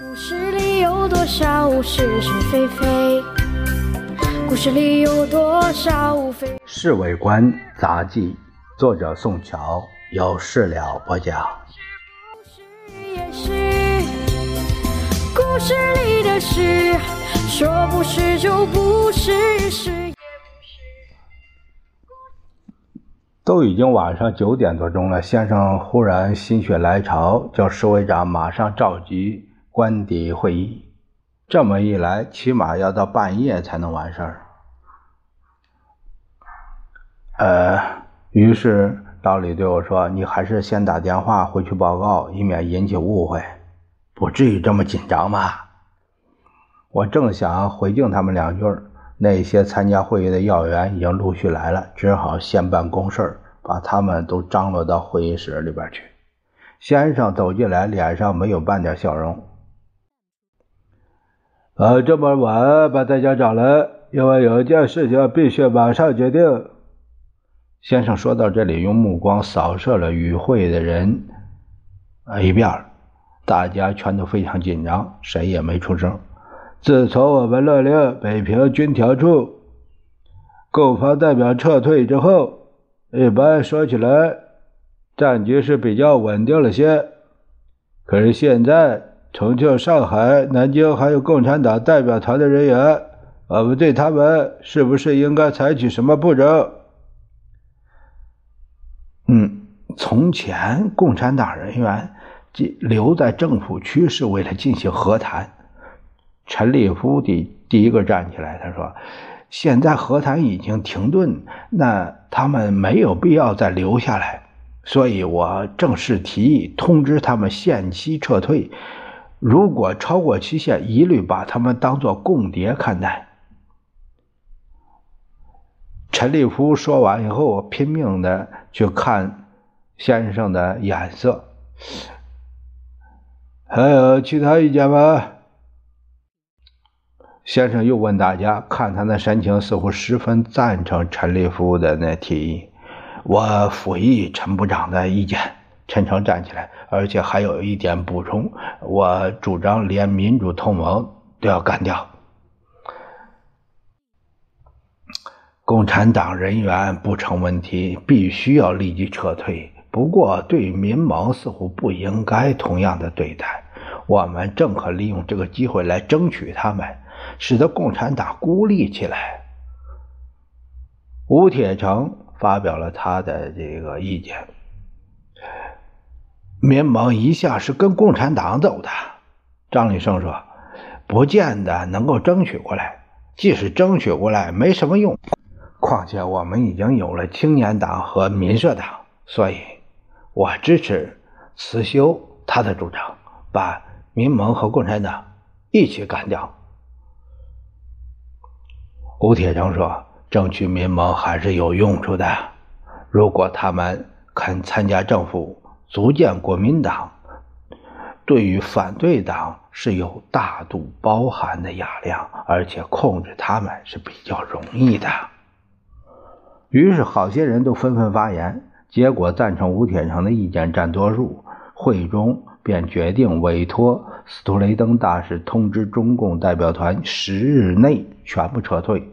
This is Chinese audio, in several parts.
故事里有多少是是非非？故事里有多少非？《侍卫官杂记》，作者宋乔，有事了播讲。故事里的事，说不是就不是，是都已经晚上九点多钟了，先生忽然心血来潮，叫侍卫长马上召集。官邸会议，这么一来，起码要到半夜才能完事儿。呃，于是道理对我说：“你还是先打电话回去报告，以免引起误会。不至于这么紧张吧？”我正想回敬他们两句，那些参加会议的要员已经陆续来了，只好先办公事把他们都张罗到会议室里边去。先生走进来，脸上没有半点笑容。呃，这么晚把大家找来，因为有一件事情必须马上决定。先生说到这里，用目光扫射了与会的人啊一遍，大家全都非常紧张，谁也没出声。自从我们勒令北平军调处共方代表撤退之后，一般说起来，战局是比较稳定了些。可是现在。重庆、上海、南京还有共产党代表团的人员，我们对他们是不是应该采取什么步骤？嗯，从前共产党人员留在政府区是为了进行和谈。陈立夫第第一个站起来，他说：“现在和谈已经停顿，那他们没有必要再留下来，所以我正式提议通知他们限期撤退。”如果超过期限，一律把他们当作共谍看待。陈立夫说完以后，我拼命的去看先生的眼色。还有其他意见吗？先生又问大家，看他的神情，似乎十分赞成陈立夫的那提议。我附议陈部长的意见。陈诚站起来，而且还有一点补充：我主张连民主同盟都要干掉。共产党人员不成问题，必须要立即撤退。不过，对民盟似乎不应该同样的对待。我们正可利用这个机会来争取他们，使得共产党孤立起来。吴铁城发表了他的这个意见。民盟一向是跟共产党走的，张立生说：“不见得能够争取过来。即使争取过来，没什么用。况且我们已经有了青年党和民社党，所以，我支持慈修他的主张，把民盟和共产党一起干掉。”吴铁城说：“争取民盟还是有用处的，如果他们肯参加政府。”组建国民党，对于反对党是有大度包含的雅量，而且控制他们是比较容易的。于是，好些人都纷纷发言，结果赞成吴铁城的意见占多数，会中便决定委托斯图雷登大使通知中共代表团，十日内全部撤退，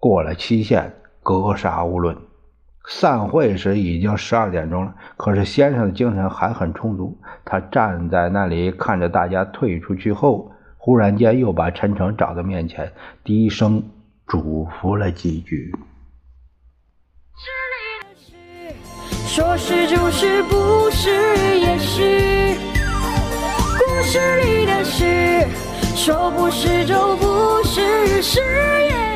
过了期限，格杀勿论。散会时已经十二点钟了，可是先生的精神还很充足。他站在那里看着大家退出去后，忽然间又把陈诚找到面前，低声嘱咐了几句：“说是就是，不是也是。故事里的事，说不是就不是，是也。”